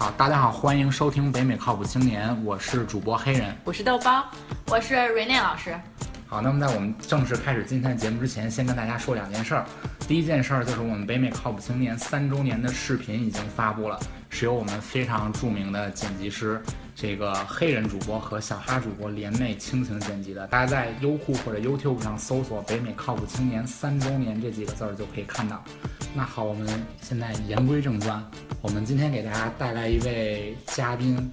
好，大家好，欢迎收听北美靠谱青年，我是主播黑人。我是豆包，我是瑞内老师。好，那么在我们正式开始今天的节目之前，先跟大家说两件事儿。第一件事儿就是我们北美靠谱青年三周年的视频已经发布了，是由我们非常著名的剪辑师这个黑人主播和小哈主播联袂倾情剪辑的。大家在优酷或者 YouTube 上搜索“北美靠谱青年三周年”这几个字儿就可以看到。那好，我们现在言归正传，我们今天给大家带来一位嘉宾，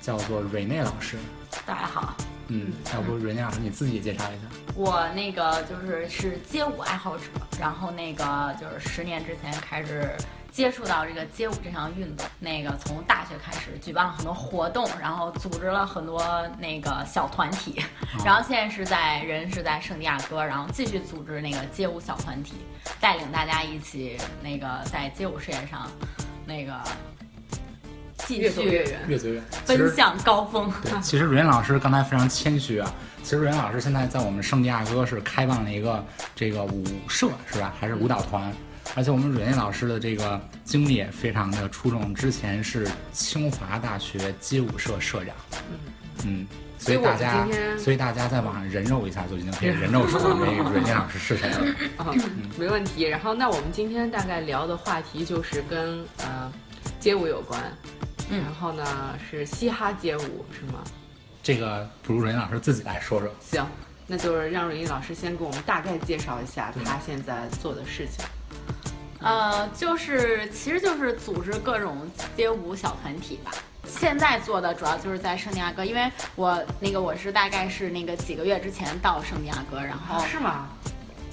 叫做瑞内老师。大家好，嗯，要不瑞内老师你自己介绍一下？我那个就是是街舞爱好者，然后那个就是十年之前开始接触到这个街舞这项运动，那个从大学开始举办了很多活动，然后组织了很多那个小团体，然后现在是在人是在圣地亚哥，然后继续组织那个街舞小团体，带领大家一起那个在街舞事业上那个继越走越续远。越走越远奔向高峰。对，其实瑞内老师刚才非常谦虚啊。其实瑞内老师现在在我们圣地亚哥是开办了一个这个舞社，是吧？还是舞蹈团？而且我们瑞内老师的这个经历也非常的出众，之前是清华大学街舞社社长。嗯，所以所以大家所以大家在网上人肉一下就已经可以人肉出来这个瑞内老师是谁了。啊，没问题。然后，那我们今天大概聊的话题就是跟呃街舞有关，嗯然后呢是嘻哈街舞是吗？这个不如瑞内老师自己来说说。行，那就是让蕊一老师先给我们大概介绍一下他现在做的事情。呃，就是其实就是组织各种街舞小团体吧。现在做的主要就是在圣地亚哥，因为我那个我是大概是那个几个月之前到圣地亚哥，然后是吗？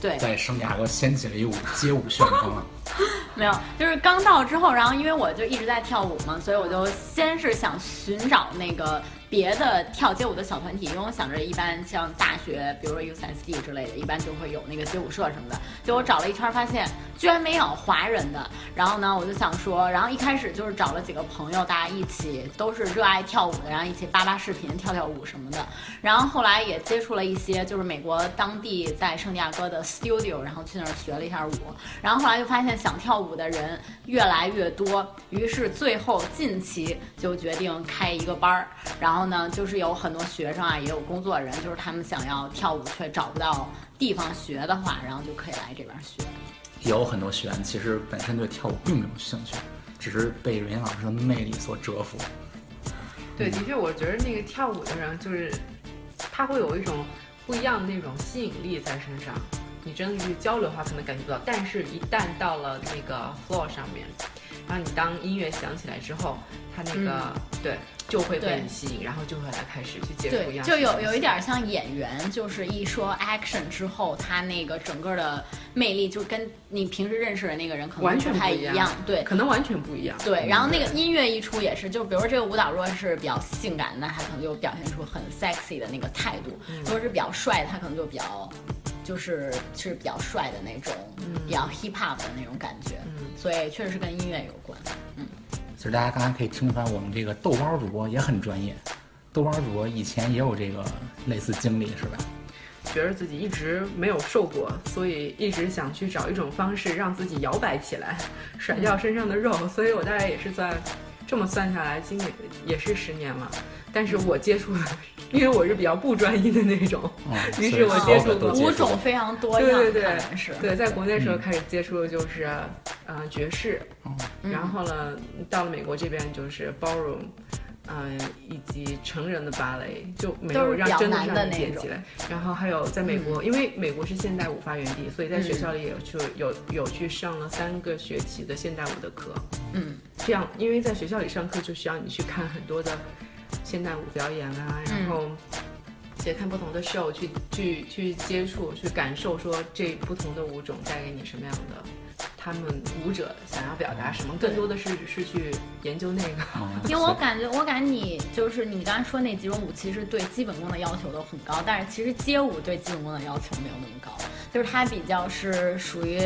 对，在生涯都掀起了一股街舞旋风啊！没有，就是刚到之后，然后因为我就一直在跳舞嘛，所以我就先是想寻找那个别的跳街舞的小团体，因为我想着一般像大学，比如说 UCSD 之类的，一般就会有那个街舞社什么的。就我找了一圈，发现居然没有华人的。然后呢，我就想说，然后一开始就是找了几个朋友，大家一起都是热爱跳舞的，然后一起扒扒视频、跳跳舞什么的。然后后来也接触了一些就是美国当地在圣地亚哥的 studio，然后去那儿学了一下舞。然后后来就发现想跳舞的人越来越多，于是最后近期就决定开一个班儿。然后呢，就是有很多学生啊，也有工作人，就是他们想要跳舞却找不到地方学的话，然后就可以来这边学。有很多学员其实本身对跳舞并没有兴趣，只是被任老师的魅力所折服。对，的确，我觉得那个跳舞的人就是他会有一种不一样的那种吸引力在身上。你真的去交流的话，可能感觉不到，但是一旦到了那个 floor 上面，然后你当音乐响起来之后，他那个、对就会被你吸引，然后就会来开始去接触一对，就有有一点像演员，就是一说 action 之后，他那个整个的魅力就跟你平时认识的那个人可能完全不一样太一样。对，可能完全不一样。对，然后那个音乐一出也是，就比如说这个舞蹈如果是比较性感，那他可能就表现出很 sexy 的那个态度；如果是比较帅，他可能就比较就是是比较帅的那种，比较 hip hop 的那种感觉。嗯所以确实是跟音乐有关。嗯其实大家刚才可以听出来，我们这个豆包主播也很专业。豆包主播以前也有这个类似经历，是吧？觉得自己一直没有瘦过，所以一直想去找一种方式让自己摇摆起来，甩掉身上的肉。所以我大概也是在这么算下来，今年也是十年了。但是我接触的，因为我是比较不专一的那种，嗯，于是我接触过所有的都接触舞种非常多样，对对对是。对，在国内时候嗯开始接触的就是，呃，爵士，嗯然后呢，到了美国这边就是 ballroom，嗯、以及成人的芭蕾，就没有让真的上难的那种。面接起来。然后还有在美国，因为美国是现代舞发源地，所以在学校里也有去有有去上了三个学期的现代舞的课。嗯，这样，因为在学校里上课就需要你去看很多的现代舞表演啊，然嗯。后也看不同的 show，去去去接触、去感受，说这不同的舞种带给你什么样的，他们舞者想要表达什么，更多的是 是去研究那个。嗯因为我感觉，我感觉你就是你刚才说那几种舞，其实对基本功的要求都很高，但是其实街舞对基本功的要求没有那么高，就是它比较是属于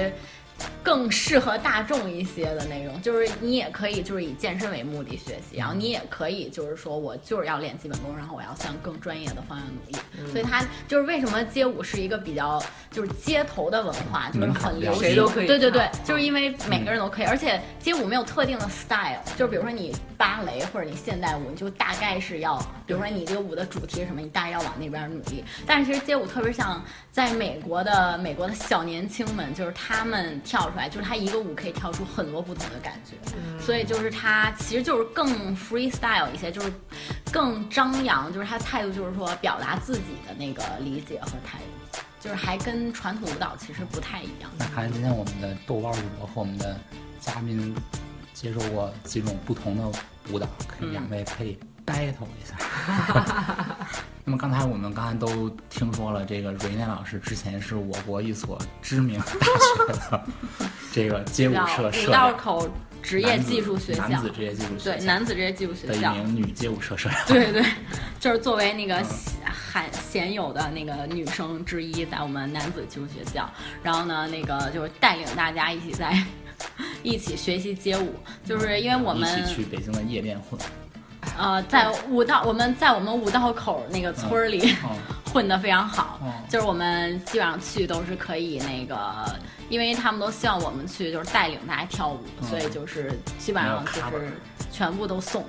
更适合大众一些的那种，就是你也可以就是以健身为目的学习，然后你也可以就是说我就是要练基本功，然后我要向更专业的方向努力。所以它就是为什么街舞是一个比较就是街头的文化，就是很流行，谁都可以。对对对，就是因为每个人都可以，而且街舞没有特定的 style，就是比如说你芭蕾或者你现代舞，你就大概是要，比如说你这个舞的主题是什么，你大概要往那边努力。但是其实街舞特别像在美国的美国的小年轻们，就是他们跳出来，就是他一个舞可以跳出很多不同的感觉，所以就是他其实就是更 freestyle 一些，就是更张扬，就是他态度就是说表达自己的那个理解和态度。就是还跟传统舞蹈其实不太一样。那看来今天我们的豆瓣主播和我们的嘉宾接受过几种不同的舞蹈，可以两位可以 battle 一下。那么刚才我们刚才都听说了，这个瑞奈老师之前是我国一所知名大学的这个街舞社五道，口职业技术学校。男子，职业技术学校。对校男子职业技术学校。的一，名女街舞社社长。对对，就是作为那个嗯。罕鲜有的那个女生之一，在我们男子技术学校，然后呢，那个就是带领大家一起在一起学习街舞，就是因为我们一起去北京的夜店混。呃在五道我们在我们五道口那个村儿里。哦，混得非常好，哦就是我们基本上去都是可以那个，因为他们都希望我们去就是带领大家跳舞，嗯所以就是基本上就是全部都送，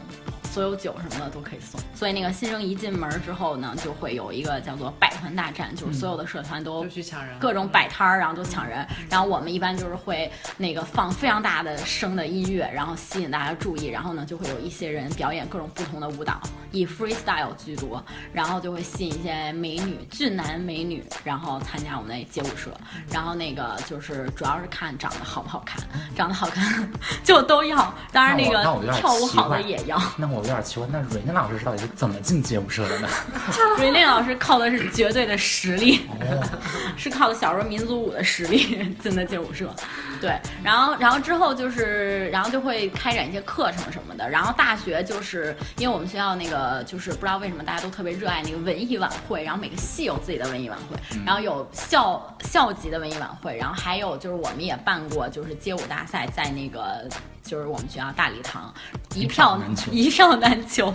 所有酒什么的都可以送。所以那个新生一进门之后呢，就会有一个叫做百团大战，就是所有的社团都就去抢人，各种摆摊儿，然后都抢人。然后我们一般就是会那个放非常大的声的音乐，然后吸引大家注意。然后呢，就会有一些人表演各种不同的舞蹈，以 freestyle 居多，然后就会吸引一些美女、俊男美女，然后参加我们的街舞社。然后那个就是主要是看长得好不好看，长得好看 就都要。当然那我那我有点跳舞好的也要。那我有点奇怪，那瑞奈老师到底是怎么进街舞社的呢？瑞丽老师靠的是绝对的实力。哦，是靠的小时候民族舞的实力进的街舞社，对，然后然后之后就是，然后就会开展一些课程什么的，然后大学就是因为我们学校那个就是不知道为什么大家都特别热爱那个文艺晚会，然后每个系有自己的文艺晚会，然后有校校级的文艺晚会，然后还有就是我们也办过就是街舞大赛，在那个就是我们学校大礼堂，一票一票难求一票难求，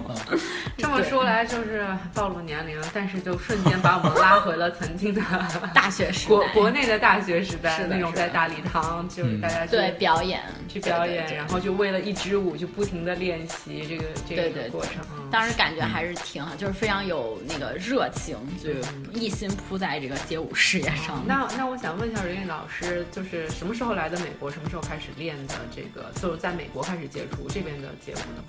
这么说来就是暴露年龄，但是就瞬间把我们拉回了曾经的 大学时国代。国国内的大学时代是，那种在大礼堂，就是大家去对表演。去表演，对对对。然后就为了一支舞就不停的练习这个这个过程。嗯。当时感觉还是挺好，就是非常有那个热情，就一心扑在这个街舞事业上。那那我想问一下任燕老师，就是什么时候来的美国？什么时候开始练的这个？就是在美国开始接触这边的节目呢？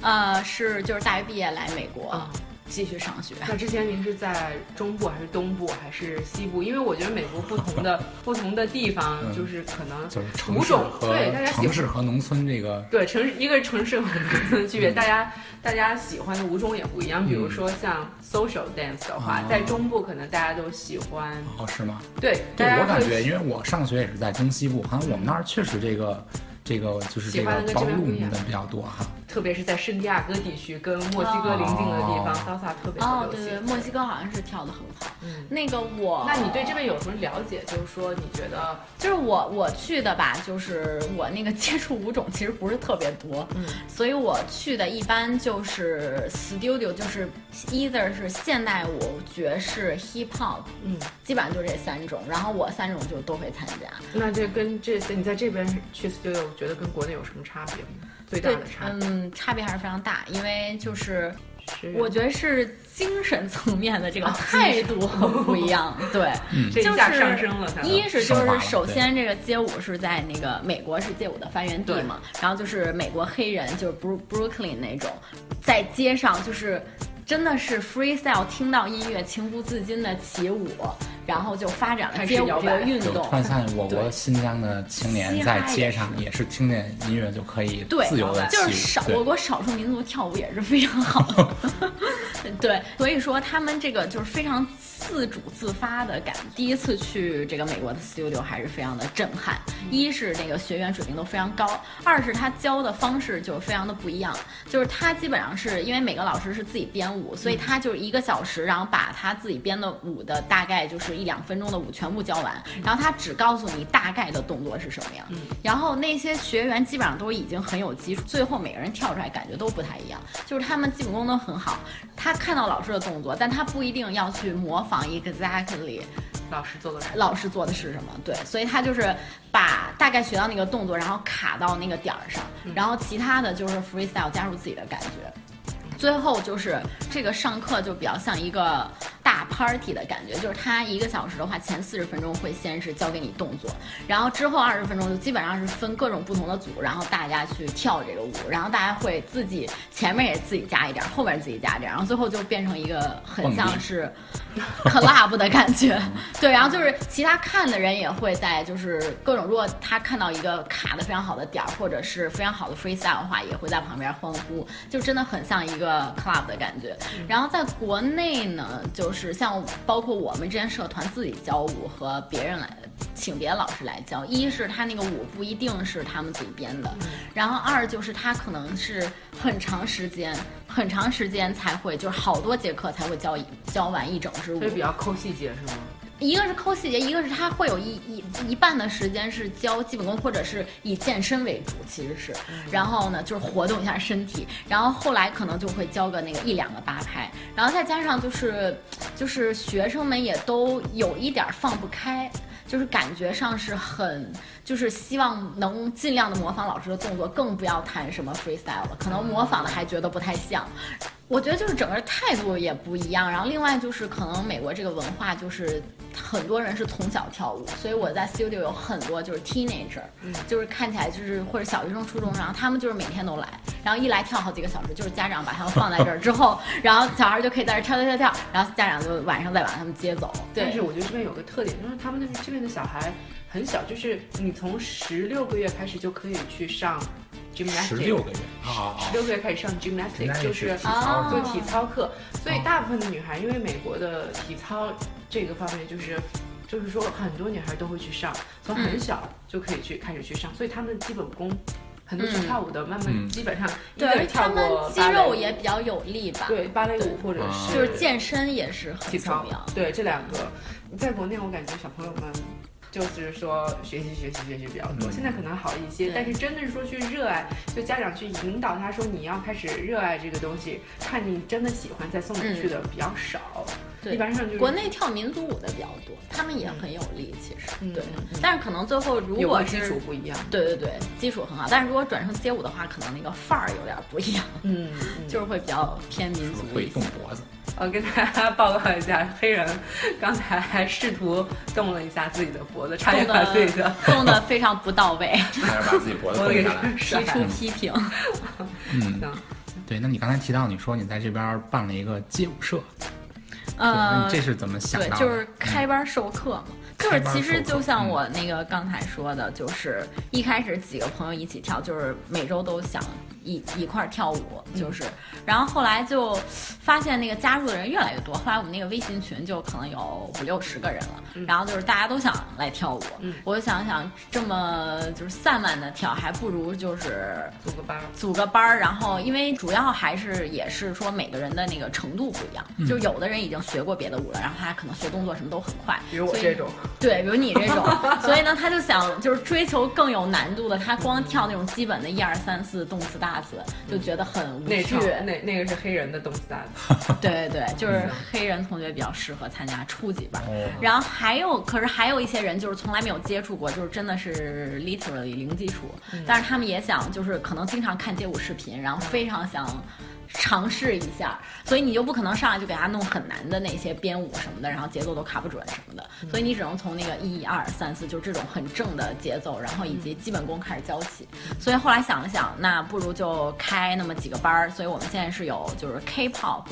呃，是就是大学毕业来美国、啊继续上学。那之前您是在中部还是东部还是西部？因为我觉得美国不同的 不同的地方，嗯就是可能就是城市对大家喜城市和农村这个对城市一个是城市和农村的区别，嗯大家大家喜欢的舞种也不一样。比如嗯说像 social dance 的话，哦在中部可能大家都喜欢，哦是吗？对，对我感觉，因为我上学也是在中西部，好像我们那儿确实这个这个就是这个包这边不一样路的比较多哈。特别是在圣地亚哥地区跟墨西哥邻近的地方、哦 s a l s a 特别哦，的流行。对对，墨西哥好像是跳的很好。嗯，那个我，那你对这边有什么了解？就是说，你觉得就是我我去的吧，就是我那个接触舞种其实不是特别多，嗯，所以我去的一般就是 studio，就是 either 是现代舞、爵士、hip hop，嗯，基本上就这三种，然后我三种就都会参加。那这跟这次你在这边去 studio，觉得跟国内有什么差别吗？最大对的差，别嗯，差别还是非常大，因为就是是我觉得是精神层面的这个啊态度很不一样，对。嗯这一下就是上升了，一是就是首先这个街舞是在那个美国是街舞的发源地嘛，然后就是美国黑人就是 Bro Brooklyn 那种，在街上就是真的是 freestyle，听到音乐情不自禁的起舞，然后就发展了街舞这个运动。突然像我国新疆的青年在街上也是听见音乐就可以对自由的，就是少我国少数民族跳舞也是非常好的，对，所以说他们这个就是非常自主自发的感。第一次去这个美国的 studio 还是非常的震撼，一是那个学员水平都非常高，二是他教的方式就非常的不一样，就是他基本上是因为每个老师是自己编舞，所以他就是一个小时，然后把他自己编的舞的大概就是一两分钟的舞全部教完，然后他只告诉你大概的动作是什么样，然后那些学员基本上都已经很有基础，最后每个人跳出来感觉都不太一样，就是他们基本功都很好，他看到老师的动作，但他不一定要去模仿 exactly 老师做的什么。老师做的是什么，对，所以他就是把大概学到那个动作，然后卡到那个点儿上，然后其他的就是 freestyle 加入自己的感觉。最后就是这个上课就比较像一个大 party 的感觉，就是他一个小时的话，前四十分钟会先是教给你动作，然后之后二十分钟就基本上是分各种不同的组，然后大家去跳这个舞，然后大家会自己前面也自己加一点，后面自己加一点，然后最后就变成一个很像是 club 的感觉，对，然后就是其他看的人也会在就是各种，如果他看到一个卡的非常好的点儿，或者是非常好的 freestyle 的话，也会在旁边欢呼，就真的很像一个 club 的感觉。然后在国内呢，就是像包括我们之前社团自己教舞和别人来请别的老师来教，一是他那个舞不一定是他们自己编的，然后二就是他可能是很长时间。很长时间才会，就是好多节课才会教一教完一整支舞所以，比较抠细节是吗？一个是抠细节，一个是他会有一一一半的时间是教基本功，或者是以健身为主，其实是。然后呢，就是活动一下身体，然后后来可能就会教个那个一两个八拍，然后再加上就是就是学生们也都有一点儿放不开。就是感觉上是很，就是希望能尽量的模仿老师的动作，更不要谈什么 freestyle 了。可能模仿的还觉得不太像。我觉得就是整个态度也不一样。然后另外就是可能美国这个文化就是很多人是从小跳舞，所以我在 studio 有很多就是 teenager，就是看起来就是或者小学生、初中生，然后他们就是每天都来，然后一来跳好几个小时，就是家长把他们放在这儿之后，然后小孩就可以在这儿跳跳跳跳，然后家长就晚上再把他们接走。但是，我觉得这边有个特点，就是他们那边这边的小孩很小，就是你从十六个月开始就可以去上 gymnastics，十六个月啊十六个月开始上 gymnastics，就是体操做体操课，所以大部分的女孩，因为美国的体操这个方面就是。就是说，很多女孩都会去上，从很小就可以去开始去上，所以她们基本功，很多去跳舞的，慢慢嗯。基本上对，他跳们肌过芭蕾舞。肉也比较有力吧？对芭蕾舞或者是就是健身也是很体操重要。，对这两个，在国内我感觉小朋友们就是说学习学习学习比较多，嗯。现在可能好一些，但是真的是说去热爱，就家长去引导他说你要开始热爱这个东西，看你真的喜欢再送你去的比较少，对一般上就是国内跳民族舞的比较多，他们也很有力，其实对嗯嗯嗯。但是可能最后如果基是础不一样，对对对，基础很好，但是如果转成街舞的话，可能那个范儿有点不一样，嗯，就是会比较偏民族会动脖子。我跟大家 报告一下，黑人刚才还试图动了一下自己的脖子，差点动把自己的的动的非常不到位，差点把自己脖子动下来。提出批评。嗯，对。那你刚才提到，你说你在这边办了一个街舞社，呃对，这是怎么想对？就是开班授课嘛。就是其实就像嗯我那个刚才说的，就是一开始几个朋友一起跳，就是每周都想一一块儿跳舞，就是，然后后来就发现那个加入的人越来越多，后来我们那个微信群就可能有五六十个人了，然后就是大家都想来跳舞，嗯。我就想想这么就是散漫的跳，还不如就是组个班儿。组个班儿，然后因为主要还是也是说每个人的那个程度不一样，嗯。就有的人已经学过别的舞了，然后他可能学动作什么都很快，比如我这种，对，比如你这种，所以呢，他就想就是追求更有难度的，他光跳那种基本的一二三四动次大次，就觉得很无趣那场。那那个是黑人的动次打次，对对对，就是黑人同学比较适合参加初级班。哦然后还有，可是还有一些人就是从来没有接触过，就是真的是 literally 零基础，但是他们也想就是可能经常看街舞视频，然后非常想。尝试一下，所以你就不可能上来就给他弄很难的那些编舞什么的，然后节奏都卡不准什么的，所以你只能从那个一二三四就这种很正的节奏，然后以及基本功开始教起。所以后来想了想，那不如就开那么几个班儿。所以我们现在是有就是 K-pop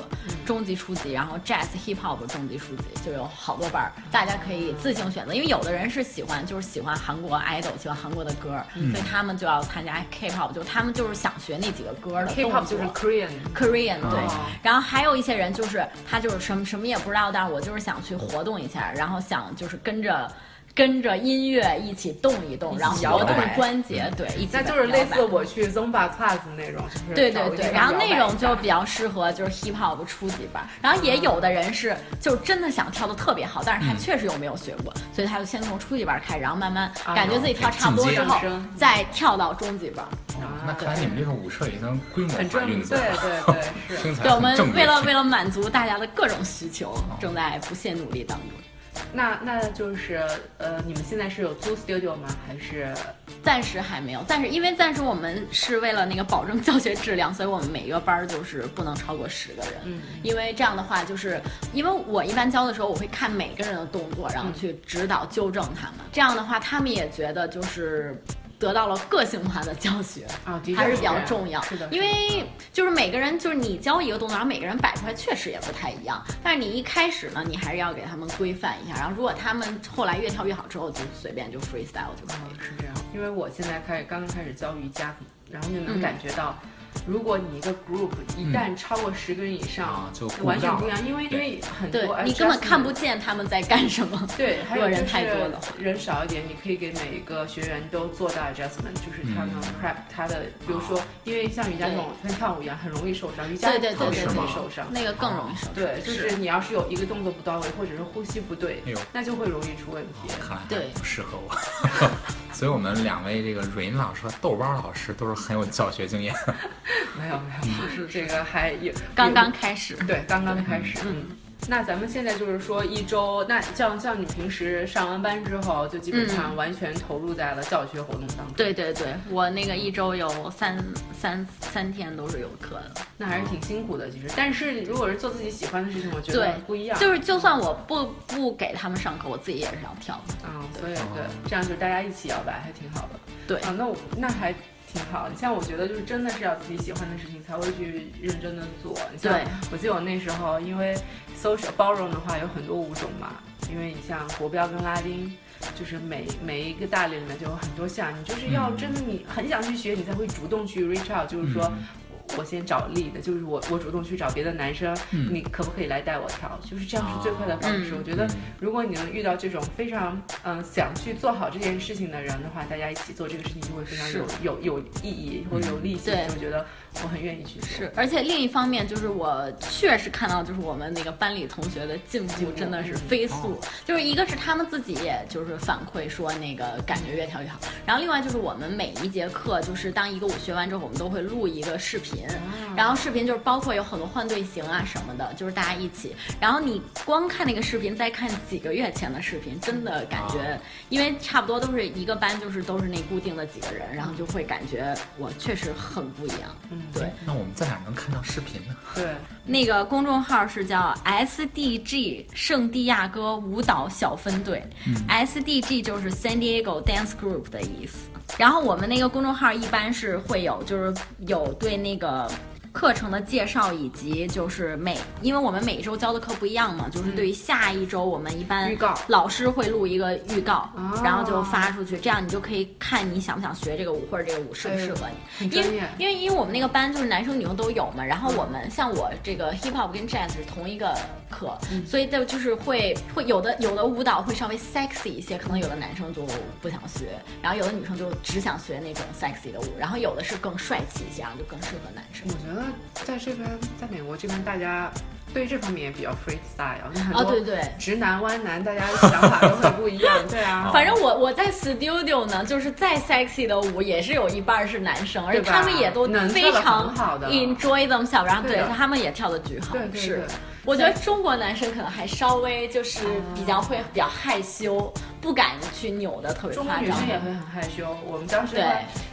中级、初级，然后 Jazz、Hip Hop 中级、初级，就有好多班儿，大家可以自行选择。因为有的人是喜欢就是喜欢韩国 idol，喜欢韩国的歌儿，所以他们就要参加 K-pop，就他们就是想学那几个歌儿的 K-pop 就是 Korean，Korean 对，哦然后还有一些人就是他就是什么什么也不知道，但是我就是想去活动一下，然后想就是跟着。跟着音乐一起动一动，然后活动关节，对，一起那就是类似我去 Zumba class 那种，就是对对对，然后那种就比较适合就是 hip hop 初级班，然后也有的人是就真的想跳的特别好，但是他嗯。确实又没有学过，所以他就先从初级班开始，然后慢慢啊感觉自己跳差不多之后，再跳到中级班。哦那看来你们这个舞社已经规模很正，化运作对，对对 是。对，我们为了为了满足大家的各种需求，正在不懈努力当中。那那就是呃，你们现在是有租 studio 吗？还是暂时还没有，但是因为暂时我们是为了那个保证教学质量，所以我们每一个班儿就是不能超过十个人。嗯因为这样的话，就是因为我一般教的时候，我会看每个人的动作，然后去指导纠正他们。这样的话，他们也觉得就是得到了个性化的教学。啊？还是比较重要，是的，因为就是每个人就是你教一个动作，然后每个人摆出来确实也不太一样。但是你一开始呢，你还是要给他们规范一下，然后如果他们后来越跳越好之后，就随便就 freestyle 就可以是这样，因为我现在开始刚刚开始教瑜伽，然后就能嗯感觉到。如果你一个 group 一旦超过十个人以上，啊就完全不一样，因为因为很对多你根本看不见他们在干什么。对，还有人太多了人少一点，你可以给每一个学员都做到 adjustment，就是他们嗯 prep 他的，比如说，因为像瑜伽这种跟跳舞一样，很容易受伤，瑜伽对对对特别容对对易受伤。那个更容易受伤。对，就是你要是有一个动作不到位，或者是呼吸不对那就会容易出问题。看来对不适合我。所以我们两位这个蕊音老师和豆包老师都是很有教学经验。没有没有，就是这个还有刚刚开始，对，刚刚开始。嗯，那咱们现在就是说一周，那像像你平时上完班之后，就基本上完全投入在了教学活动当中。对对对，我那个一周有三三三天都是有课的。那还是挺辛苦的，其实。但是如果是做自己喜欢的事情，我觉得不一样。就是就算我不不给他们上课，我自己也是要跳的。啊、所以哦对，这样就是大家一起摇摆，还挺好的。对啊，那我那还挺好。你像我觉得就是真的是要自己喜欢的事情才会去认真的做。你像对我记得我那时候因为 social 包容的话有很多舞种嘛，因为你像国标跟拉丁。就是每每一个大类里面就有很多项，你就是要嗯真的你很想去学，你才会主动去 reach out，就是说嗯我我先找力的，就是我我主动去找别的男生，嗯你可不可以来带我跳？就是这样是最快的方式。嗯我觉得嗯如果你能遇到这种非常嗯、想去做好这件事情的人的话，大家一起做这个事情就会非常有有有意义或者有力气，对就觉得我很愿意去做。是，而且另一方面就是我确实看到，就是我们那个班里同学的进步真的是飞速，就是一个是他们自己也就是反馈说那个感觉越跳越好，然后另外就是我们每一节课就是当一个舞学完之后，我们都会录一个视频，然后视频就是包括有很多换队形啊什么的，就是大家一起，然后你光看那个视频，再看几个月前的视频，真的感觉，因为差不多都是一个班，就是都是那固定的几个人，然后就会感觉我确实很不一样。嗯，对，那我们在哪能看到视频呢？对，那个公众号是叫 SDG 圣地亚哥舞蹈小分队、s d g 就是 San Diego Dance Group 的意思。然后我们那个公众号一般是会有，就是有对那个。课程的介绍以及就是每，因为我们每周教的课不一样嘛，就是对于下一周我们一般预告老师会录一个预告，哦然后就发出去，这样你就可以看你想不想学这个舞，或者这个舞适不适合你。因。因为因为我们那个班就是男生女生都有嘛，然后我们像我这个 hip hop 跟 jazz 是同一个课，所以就就是会会有的有的舞蹈会稍微 sexy 一些，可能有的男生就不想学，然后有的女生就只想学那种 sexy 的舞，然后有的是更帅气一些，然后就更适合男生我。觉得在这边，在美国这边，大家对这方面也比较 freestyle，就很哦，多对对。直男弯男，大家的想法都很不一样。对啊，反正我我在 studio 呢，就是再 sexy 的舞也是有一半是男生，而且他们也都非常 enjoy themselves，然后对对他们也跳的巨好。对对是对，我觉得中国男生可能还稍微就是比较会比较害羞，不敢去扭的特别中国。女生也会很害羞。我们当时对，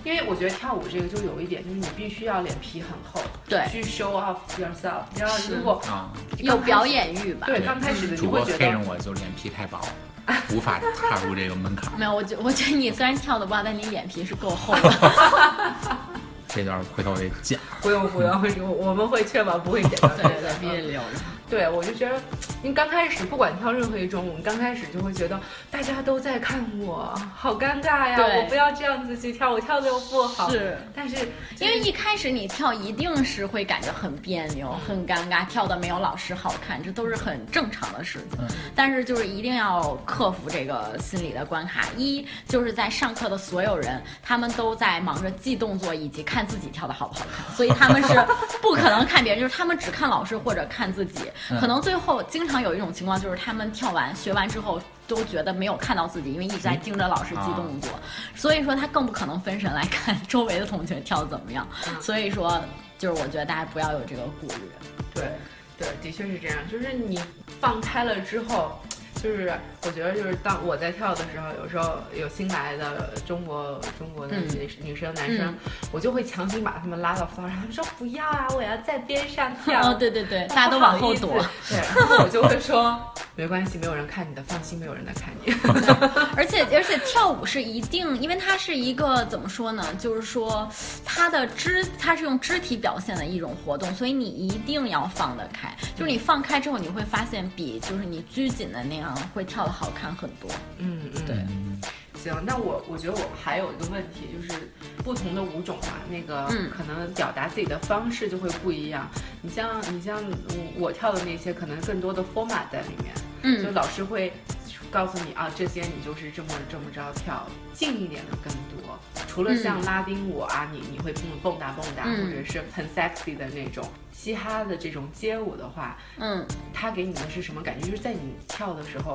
因为我觉得跳舞这个就有一点，就是你必须要脸皮很厚，对去 show off yourself。然后是如果啊，有表演欲吧？对刚开始的你主播会觉得黑人我就脸皮太薄，无法踏入这个门槛。没有，我觉我觉得你虽然跳的不好，但你脸皮是够厚的。这段回头得剪。不用不用，我我们会确保不会剪对对对，必须留着。对，我就觉得，你刚开始不管跳任何一种舞，你刚开始就会觉得大家都在看我，好尴尬呀！对我不要这样子去跳，我跳的又不好。是，但是因为一开始你跳一定是会感觉很别扭、很尴尬，跳的没有老师好看，这都是很正常的事情。嗯但是就是一定要克服这个心理的关卡。一就是在上课的所有人，他们都在忙着记动作以及看自己跳的好不好看，所以他们是 不可能看别人，就是他们只看老师或者看自己。嗯可能最后经常有一种情况就是他们跳完学完之后。都觉得没有看到自己，因为一直在盯着老师记动作，所以说他更不可能分神来看周围的同学跳的怎么样。嗯所以说，就是我觉得大家不要有这个顾虑。对，对，的确是这样。就是你放开了之后，就是我觉得就是当我在跳的时候，有时候有新来的中国中国的嗯女女生、男生，我就会强行把他们拉到ฝั่上，他们说不要啊，我要在边上跳。哦，对对对，大家都往后躲。对，然后我就会说没关系，没有人看你的，放心，没有人来看你。而且而且跳舞是一定，因为它是一个怎么说呢？就是说它的肢，它是用肢体表现的一种活动，所以你一定要放得开。就是你放开之后，你会发现比就是你拘谨的那样会跳得好看很多。嗯嗯，对。行，那我我觉得我还有一个问题，就是不同的舞种嘛，那个嗯可能表达自己的方式就会不一样。你像你像我我跳的那些，可能更多的 format 在里面，就嗯，老师会告诉你啊，这些你就是这么这么着跳，近一点的更多。除了像拉丁舞啊，你你会蹦蹦哒蹦哒，嗯或者是很 sexy 的那种嘻哈的这种街舞的话，嗯，它给你的是什么感觉？就是在你跳的时候。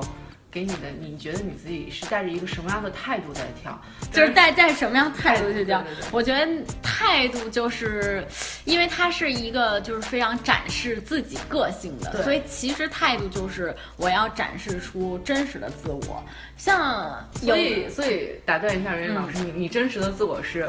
给你的，你觉得你自己是带着一个什么样的态度在跳？就是带带什么样态度去跳对对对？我觉得态度就是，因为它是一个就是非常展示自己个性的，对所以其实态度就是我要展示出真实的自我。像所以，所以打断一下，任老师，你你真实的自我是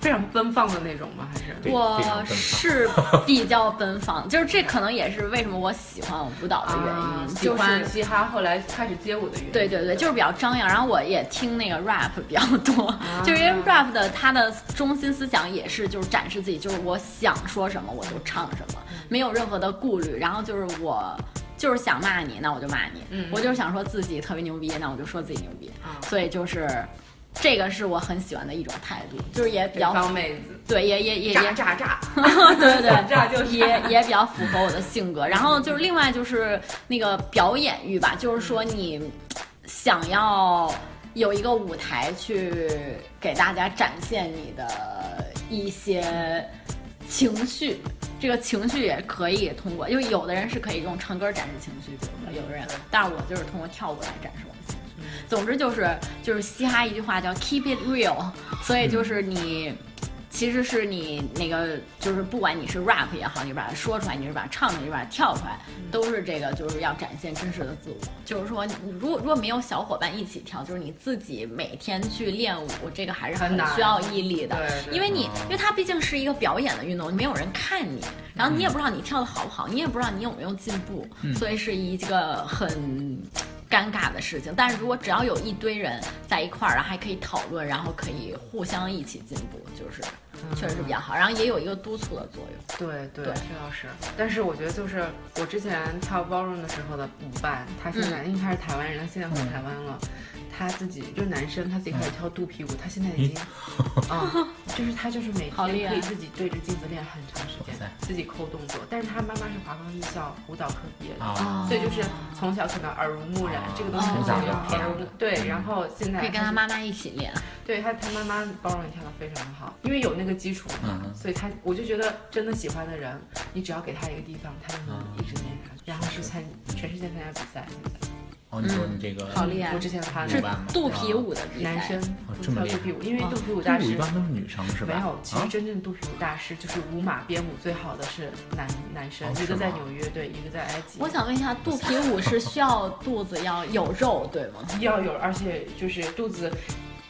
非常奔放的那种吗？还是我是比较奔放，就是这可能也是为什么我喜欢舞蹈的原因，啊喜就是欢嘻哈，后来开始街舞的原因？对对对，就是比较张扬。然后我也听那个 rap 比较多，就是因为 rap 的它的中心思想也是就是展示自己，就是我想说什么我就唱什么，没有任何的顾虑。然后就是我就是想骂你，那我就骂你；嗯我就是想说自己特别牛逼，那我就说自己牛逼。啊，所以就是这个是我很喜欢的一种态度，就是也比较北方妹子，对，也也也也炸炸炸，对对 炸就是也也比较符合我的性格。然后就是另外就是那个表演欲吧，就是说你想要有一个舞台去给大家展现你的一些情绪。这个情绪也可以通过，因为有的人是可以用唱歌展示情绪，比如说有的人，但是我就是通过跳舞来展示我的情绪。总之就是就是嘻哈一句话叫 keep it real，所以就是你。其实是你那个，就是不管你是 rap 也好，你把它说出来，你是把它唱出来，你是把它跳出来，都是这个，就是要展现真实的自我。就是说，你如果如果没有小伙伴一起跳，就是你自己每天去练舞，这个还是很需要毅力的。因为你，因为它毕竟是一个表演的运动，没有人看你，然后你也不知道你跳的好不好，你也不知道你有没有进步，所以是一个很尴尬的事情。但是如果只要有一堆人在一块儿，然后还可以讨论，然后可以互相一起进步，就是确实是比较好。然后也有一个督促的作用。对对，对这倒是。但是我觉得就是我之前跳 ballroom 的时候的舞伴，他现在、因为他是台湾人，他现在回台湾了，他自己就是男生，他自己开始跳肚皮舞，他现在已经，啊、就是他就是每天可以自己对着镜子练很长时间，自己抠动作。但是他妈妈是华冈艺校舞蹈科毕业的。啊，所以就是从小可能耳濡目染，这个东西从小就培养对，然后现在可以跟他妈妈一起练。对他，他妈妈包容也跳得非常好，因为有那个基础嘛，嗯所以他我就觉得真的喜欢的人，你只要给他一个地方，他就能一直练下去。然后是参全世界参加比赛，现在哦，你说你这个好厉害我之前看是的舞伴吗肚皮舞的男生这么厉害跳肚皮舞，因为哦肚皮舞大师一般都是女生是吧？没有，其实啊真正肚皮舞大师就是舞马编舞最好的是男男生哦，一个在纽约，对，一个在埃及。我想问一下，肚皮舞是需要肚子要有肉，对吗？要有，而且就是肚子。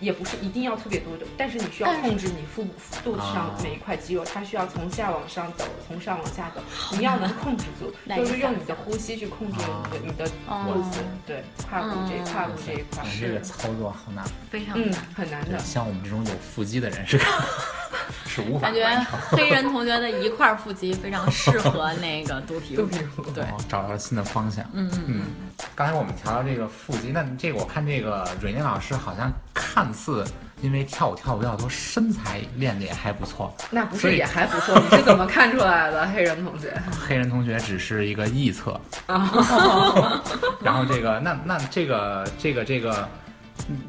也不是一定要特别多的，但是你需要控制你腹部肚子上啊每一块肌肉，它需要从下往上走，从上往下走，你要能控制住，就是用你的呼吸去控制你的你的肚子，对胯骨这嗯胯骨这一块你这个操作好难，嗯非常难。很难的。像我们这种有腹肌的人是是无法感觉。黑人同学的一块腹肌非常适合那个肚皮舞。肚皮舞对，哦，找到了新的方向。嗯嗯嗯，刚才我们调到这个腹肌，那这个我看这个蕊宁老师好像看似因为跳舞跳舞比较多，身材练的也还不错。那不是也还不错？你是怎么看出来的，黑人同学？黑人同学只是一个臆测，啊，然后这个那那这个这个这个。嗯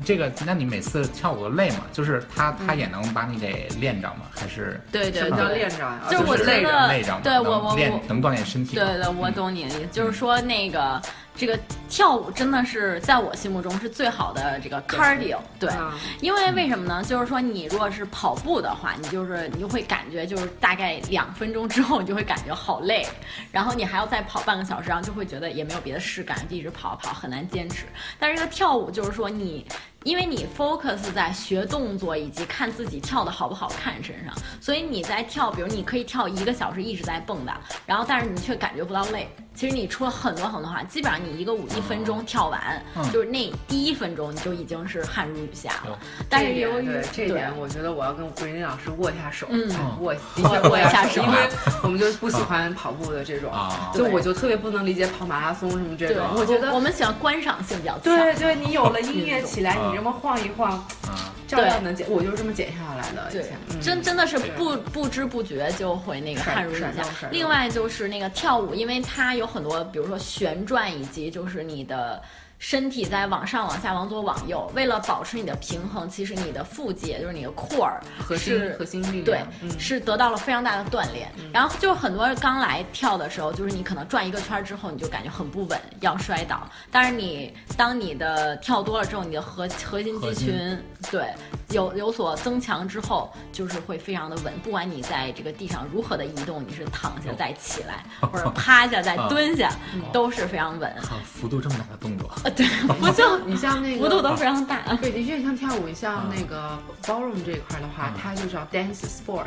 这个，那你每次跳舞累吗？就是他，他也能把你给练着吗？还是对对什么叫对。练着呀？就是我累觉得着累着对我我我练能锻炼身体。对对，我懂你的意思，就是说那个这个跳舞真的是在我心目中是最好的这个 cardio，对，啊因为为什么呢？就是说你如果是跑步的话，你就是你就会感觉就是大概两分钟之后，你就会感觉好累，然后你还要再跑半个小时，然后就会觉得也没有别的事干，就一直跑跑很难坚持。但是这个跳舞就是说你。因为你 focus 在学动作以及看自己跳的好不好看身上，所以你在跳，比如你可以跳一个小时一直在蹦跶，然后但是你却感觉不到累。其实你出了很多很多汗，基本上你一个舞一分钟跳完，嗯。就是那第一分钟你就已经是汗如雨下了。哦。但是由于对这点，我觉得我要跟桂林老师握一下手，嗯。握的握确握一下手。因为我们就不喜欢跑步的这种，啊。就我就特别不能理解跑马拉松什么这种，，我觉得我们喜欢观赏性比较强。对对，你有了音乐起来，嗯。你这么晃一晃，啊，照样能减，我就是这么减下来的。真真的是不不知不觉就会那个汗如雨下。另外就是那个跳舞，因为它有很多，比如说旋转以及就是你的。身体在往上、往下、往左、往右，为了保持你的平衡，其实你的腹肌，也就是你的 core 核心是核心力对量，，嗯是得到了非常大的锻炼。然后就是很多人刚来跳的时候，就是你可能转一个圈儿之后，你就感觉很不稳，要摔倒。但是你当你的跳多了之后，你的核核心肌群对有有所增强之后，就是会非常的稳。不管你在这个地上如何的移动，你是躺下再起来，或者趴下再蹲下，都是非常稳。啊幅度这么大的动作，呃，对，不就你像那个幅度都非常大。对，的确像跳舞，像啊。那个 ballroom 这一块的话嗯，它就叫 dance sport，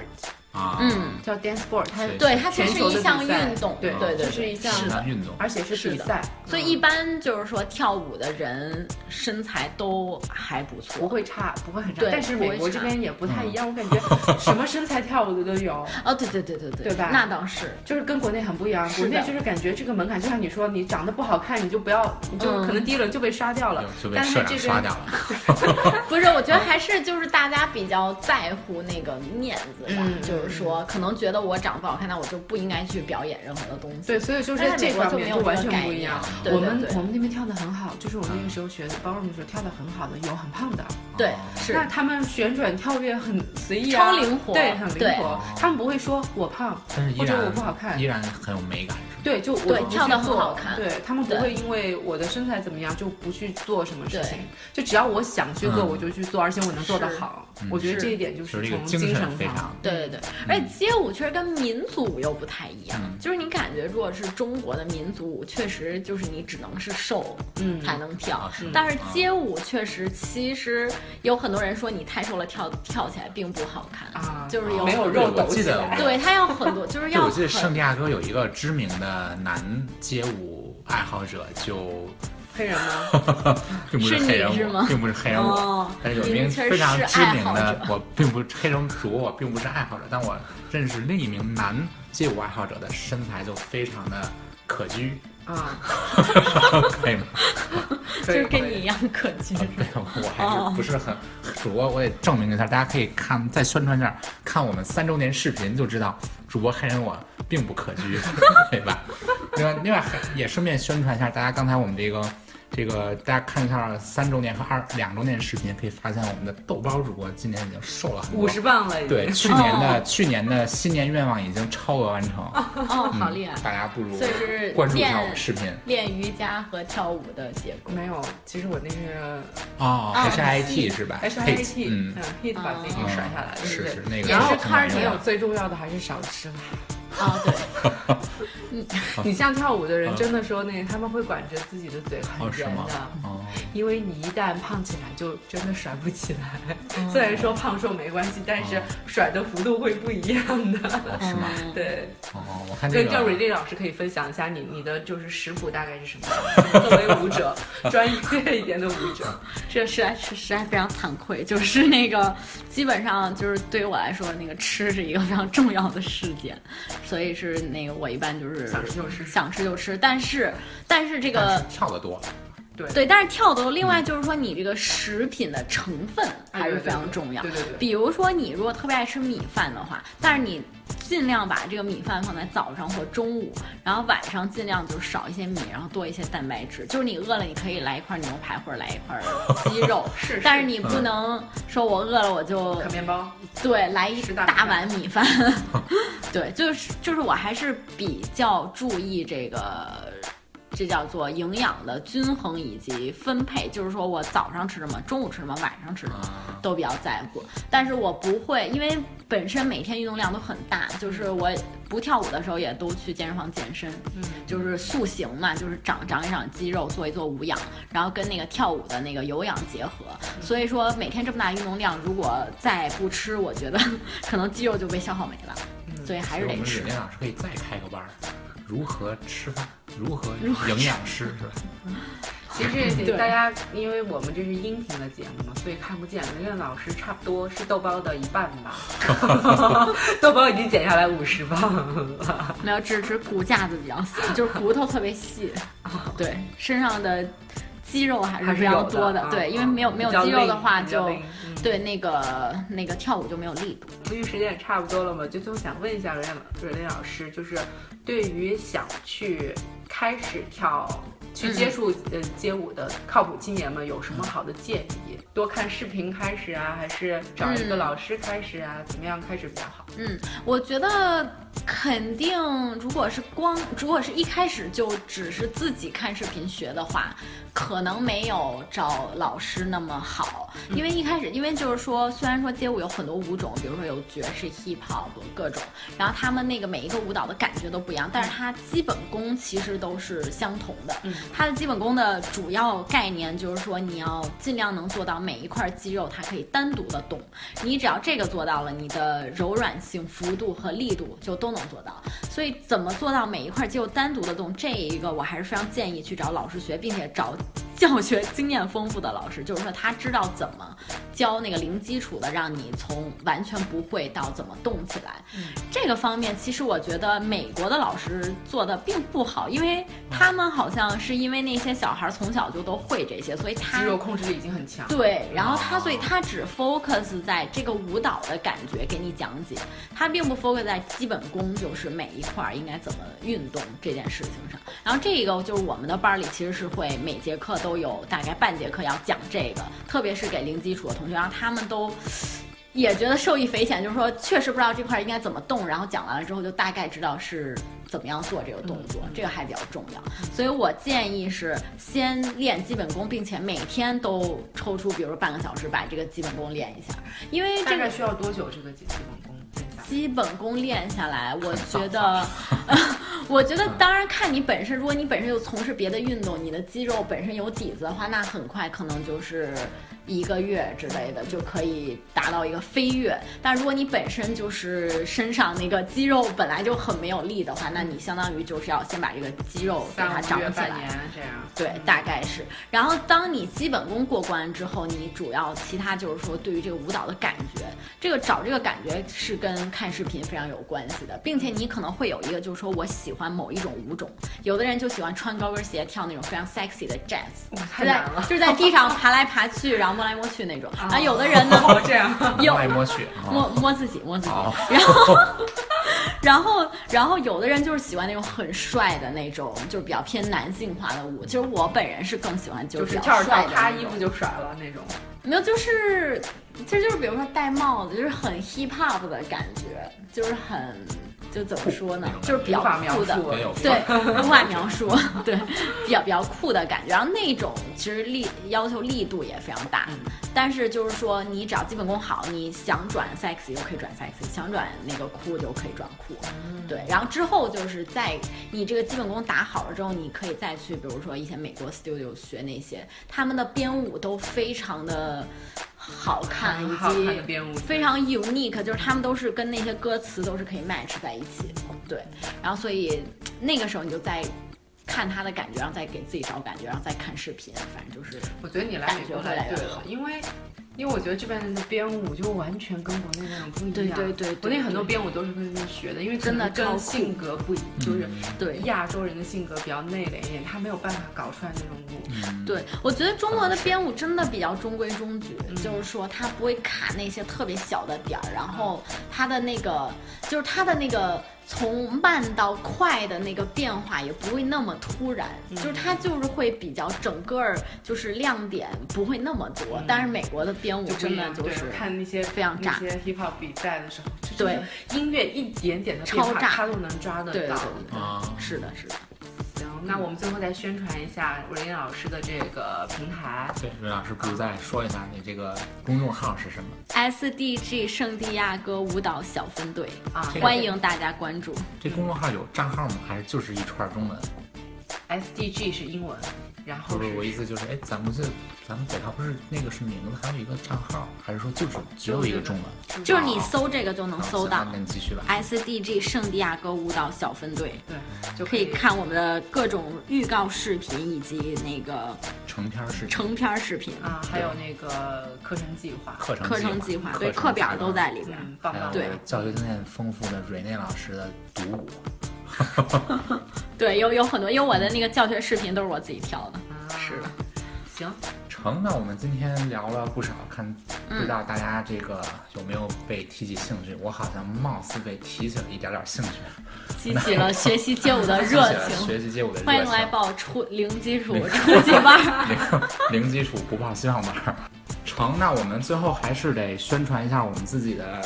啊，嗯，叫 dance sport，它对，它其实全是一项运动，对对对，这是一项。运动，而且是比赛，嗯所以一般就是说跳舞的人身材都还不错，不会差，不会很差。对但是美国这边也不太一样，我感觉什么身材跳舞的都有。哦，对对对对对，对吧那倒是，就是跟国内很不一样，国内就是感觉这个门槛，就像你说，你长得不好看，你就不要，你就嗯可能第一轮就被刷掉了。就被社但是这边掉了。不是？我觉得还是就是大家比较在乎那个面子吧，嗯就是说可能觉得我长得不好看，那我就不应该去表演任何的东西。对，所以就是这方就没有完全不一样。对对对我们我们那边跳的很好，就是我那个时候学的 ballroom 的时候跳的很好的，有很胖的，对哦。是。那他们旋转跳跃很随意啊，超灵活对，很灵活。他们不会说我胖，但是依或者然我不好看依然很有美感，对，就我不去对跳的很做好看对他们不会因为我的身材怎么样就不去做什么事情，就只要我想去做嗯。我就去做，而且我能做得好嗯。我觉得这一点就就是从精神神上对对对，而且街舞确实跟民族舞又不太一样，嗯就是你感觉如果是中国的民族舞，确实就是你只能是瘦嗯才能跳，但是街舞确实其实有很多人说你太瘦了跳跳起来并不好看啊就是有没有很多肉抖起来对他要很多，就是，要我记得圣很地亚哥有一个知名的男街舞爱好者，就黑人吗？并不是黑人并不是黑人舞哦，但是有一名非常知名的我并不黑人主，我并不是爱好者，但我认识另一名男街舞爱好者的身材就非常的可掬，啊，可以吗？可 以就是跟你一样可掬。对，我还是不是很主播，我得证明一下，大家可以看再宣传一下，看我们三周年视频就知道，主播黑人我并不可掬，对吧？另外，另外还也顺便宣传一下，大家刚才我们这个。这个大家看一下三周年和二两周年视频，可以发现我们的豆包主播今年已经瘦了很多，五十磅了。对，去年的、哦去年的新年愿望已经超额完成，哦，好厉害！大家不如所以是关注一下我视频练瑜伽和跳舞的结果。没有，其实我那是哦，还是 IT 是吧 H？Hit，嗯，，hit 把自己给甩下来，对对？是是那个然后是很难没有最重要的还是少吃了。啊，对，你 你像跳舞的人，真的说那个他们会管着自己的嘴很严的。？哦，因为你一旦胖起来，就真的甩不起来。虽然说胖瘦没关系，但是哦甩的幅度会不一样的。哦是吗？嗯对，哦，我看这跟叫个瑞丽老师可以分享一下你你的就是食谱大概是什么？作为舞者，专业一点的舞者，这实在是实在非常惭愧，就是那个基本上就是对于我来说，那个吃是一个非常重要的事件，所以是那个我一般就是想吃就吃。想吃就吃，但是但是这个跳的多，对，但是跳的另外就是说你这个食品的成分哎还是非常重要对。对对。比如说，你如果特别爱吃米饭的话，但是你尽量把这个米饭放在早上或中午，然后晚上尽量就少一些米，然后多一些蛋白质。就是你饿了，你可以来一块牛排或者来一块鸡肉 是是但是你不能说我饿了我就啃面包，对来一大碗米饭。对，就是就是我还是比较注意这个。这叫做营养的均衡以及分配，就是说我早上吃什么，中午吃什么，晚上吃什么。啊，都比较在乎，但是我不会，因为本身每天运动量都很大，就是我不跳舞的时候也都去健身房健身，嗯，就是塑形嘛，就是长长一长肌肉，做一做无氧，然后跟那个跳舞的那个有氧结合。所以说每天这么大运动量，如果再不吃，我觉得 可能肌肉就被消耗没了，嗯所以还是得吃可以再开个班儿，如何吃饭，如何营养师是吧？其实大家，因为我们这是音频的节目嘛，所以看不见。文苑老师差不多是豆包的一半吧，豆包已经减下来五十磅了。没有，只是骨架子比较细，就是骨头特别细，对，身上的肌肉还是非还是有常多的，啊对，因为没有没有肌肉的话就。对那个那个跳舞就没有力度。因为时间也差不多了嘛，就就想问一下瑞亮瑞林老师，就是对于想去开始跳、去接触呃街舞的靠谱青年们有什么好的建议？多看视频开始啊，还是找一个嗯老师开始啊？怎么样开始比较好？嗯，我觉得肯定，如果是光，如果是一开始就只是自己看视频学的话，可能没有找老师那么好。因为一开始，因为就是说，虽然说街舞有很多舞种，比如说有爵士、hip hop 各种，然后他们那个每一个舞蹈的感觉都不一样，但是它基本功其实都是相同的。嗯它的基本功的主要概念就是说，你要尽量能做到每一块肌肉它可以单独的动，你只要这个做到了，你的柔软性、幅度和力度就都能做到。所以怎么做到每一块肌肉单独的动，这一个我还是非常建议去找老师学，并且找教学经验丰富的老师，就是说他知道怎么教那个零基础的，让你从完全不会到怎么动起来。这个方面，其实我觉得美国的老师做的并不好，因为他们好像是因为那些小孩从小就都会这些，所以他肌肉控制力已经很强。对，然后他哦所以他只 focus 在这个舞蹈的感觉给你讲解，他并不 focus 在基本功，就是每一块儿应该怎么运动这件事情上。然后这个就是我们的班儿里其实是会每节课都有大概半节课要讲这个，特别是给零基础的同学，让他们都。也觉得受益匪浅，就是说确实不知道这块儿应该怎么动，然后讲完了之后就大概知道是怎么样做这个动作，这个还比较重要。所以我建议是先练基本功，并且每天都抽出，比如说半个小时把这个基本功练一下，因为大这个概需要多久这个基基本功？基本功练下来，我觉得，我觉得当然看你本身，如果你本身就从事别的运动，你的肌肉本身有底子的话，那很快可能就是一个月之类的就可以达到一个飞跃。但如果你本身就是身上那个肌肉本来就很没有力的话，那你相当于就是要先把这个肌肉给它长起来这样。对，大概是。然后当你基本功过关之后，你主要其他就是说对于这个舞蹈的感觉，这个找这个感觉是跟看视频非常有关系的，并且你可能会有一个就是说我喜欢某一种舞种，有的人就喜欢穿高跟鞋跳那种非常 sexy 的 jazz，哇，就在太难了。就是在地上爬来爬去，然后摸来摸去那种。然后有的人呢，哦，这样。摸来摸去，摸啊摸自己，摸自己。哦然后，然后，然后有的人就是喜欢那种很帅的那种，就是比较偏男性化的舞。其实我本人是更喜欢就是比较跳着跳，帅的那种咔衣服就甩了那种。没有，就是其实就是比如说戴帽子，就是很 hip hop 的感觉，就是很就怎么说呢，就是比较酷的，对，无法描述，对，比较比较酷的感觉。然后那种其实力要求力度也非常大，嗯但是就是说你只要基本功好，你想转 sexy 就可以转 sexy，想转那个酷就可以转酷。嗯对，然后之后就是在你这个基本功打好了之后，你可以再去，比如说以前美国 studio 学那些，他们的编舞都非常的好看，以及，非常 unique，就是他们都是跟那些歌词都是可以 match 在一起，对，然后所以那个时候你就在看他的感觉，然后再给自己找感觉，然后再看视频，反正就是我觉得你来美国来对了，因为因为我觉得这边的编舞就完全跟国内那种不一样。对对对对国内很多编舞都是跟那学的，因为真的能跟性格不一，就是对亚洲人的性格比较内敛一点，他没有办法搞出来那种舞。嗯，对，我觉得中国的编舞真的比较中规中矩，嗯就是说它不会卡那些特别小的点儿，然后它的那个就是它的那个从慢到快的那个变化也不会那么突然，嗯。就是它就是会比较整个儿就是亮点不会那么多，嗯。但是美国的编舞真的就是看那些非常炸。那些 hip hop 比赛的时候，对就是音乐一点点的，超炸。他都能抓得到。对对对对啊。对，是的，是的。行，那我们最后再宣传一下瑞林老师的这个平台。对，瑞老师不如再说一下你这个公众号是什么？SDG 圣地亚哥舞蹈小分队，啊，欢迎大家关注。这公众号有账号吗？还是就是一串中文？SDG 是英文，然后不是，我意思就是，哎，咱们这咱们北套不是那个是名字，还有一个账号，还是说就是只有一个中文？就是你搜这个就能啊搜到那你继续吧。SDG 圣地亚哥舞蹈小分队。对，就可以看我们的各种预告视频以及那个成片视频、成片视频、啊，还有那个课程计划，课程课程计划，对，课课表都在里边。嗯，棒棒。对教学经验丰富的瑞内老师的独舞。对，有有很多，因为我的那个教学视频都是我自己挑的。啊是的，行，成，那我们今天聊了不少，看不嗯知道大家这个有没有被提起兴趣？我好像貌似被提起了一点点兴趣，激起了学习街舞的 热情。学习街舞的热情。欢迎来报初零基础初级班儿。零零基础不报希望班儿。成，那我们最后还是得宣传一下我们自己的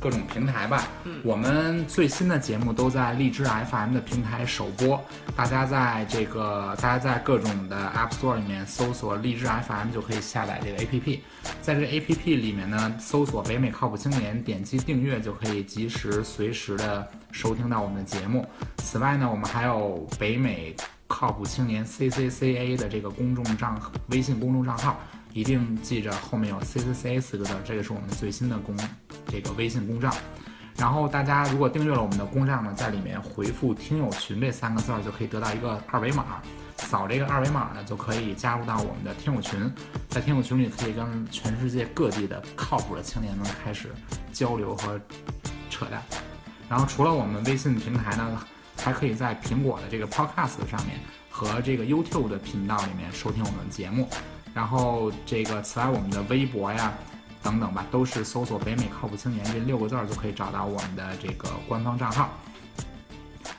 各种平台吧。嗯我们最新的节目都在荔枝 FM 的平台首播，大家在这个大家在各种的 App Store 里面搜索荔枝 FM 就可以下载这个 APP。在这个 APP 里面呢，搜索“北美靠谱青年”，点击订阅就可以及时随时的收听到我们的节目。此外呢，我们还有北美靠谱青年 CCCA 的这个公众账微信公众账号，一定记着后面有 CCCA 四个字儿，这个是我们最新的公这个微信公账。然后大家如果订阅了我们的公账呢，在里面回复“听友群”这三个字儿，就可以得到一个二维码。扫这个二维码呢，就可以加入到我们的听友群。在听友群里，可以跟全世界各地的靠谱的青年们开始交流和扯淡。然后除了我们微信平台呢，还可以在苹果的这个 Podcast 上面和这个 YouTube 的频道里面收听我们节目。然后这个此外，我们的微博呀等等吧，都是搜索“北美靠谱青年”这六个字儿就可以找到我们的这个官方账号。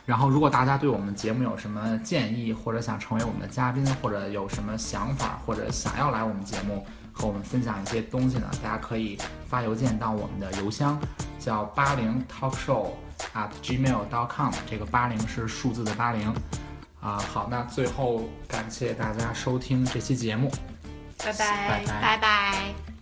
然后，如果大家对我们节目有什么建议，或者想成为我们的嘉宾，或者有什么想法，或者想要来我们节目和我们分享一些东西呢，大家可以发邮件到我们的邮箱，叫八零 talk show at gmail dot com。这个八零是数字的八零。啊，好，那最后感谢大家收听这期节目，拜拜拜拜拜拜。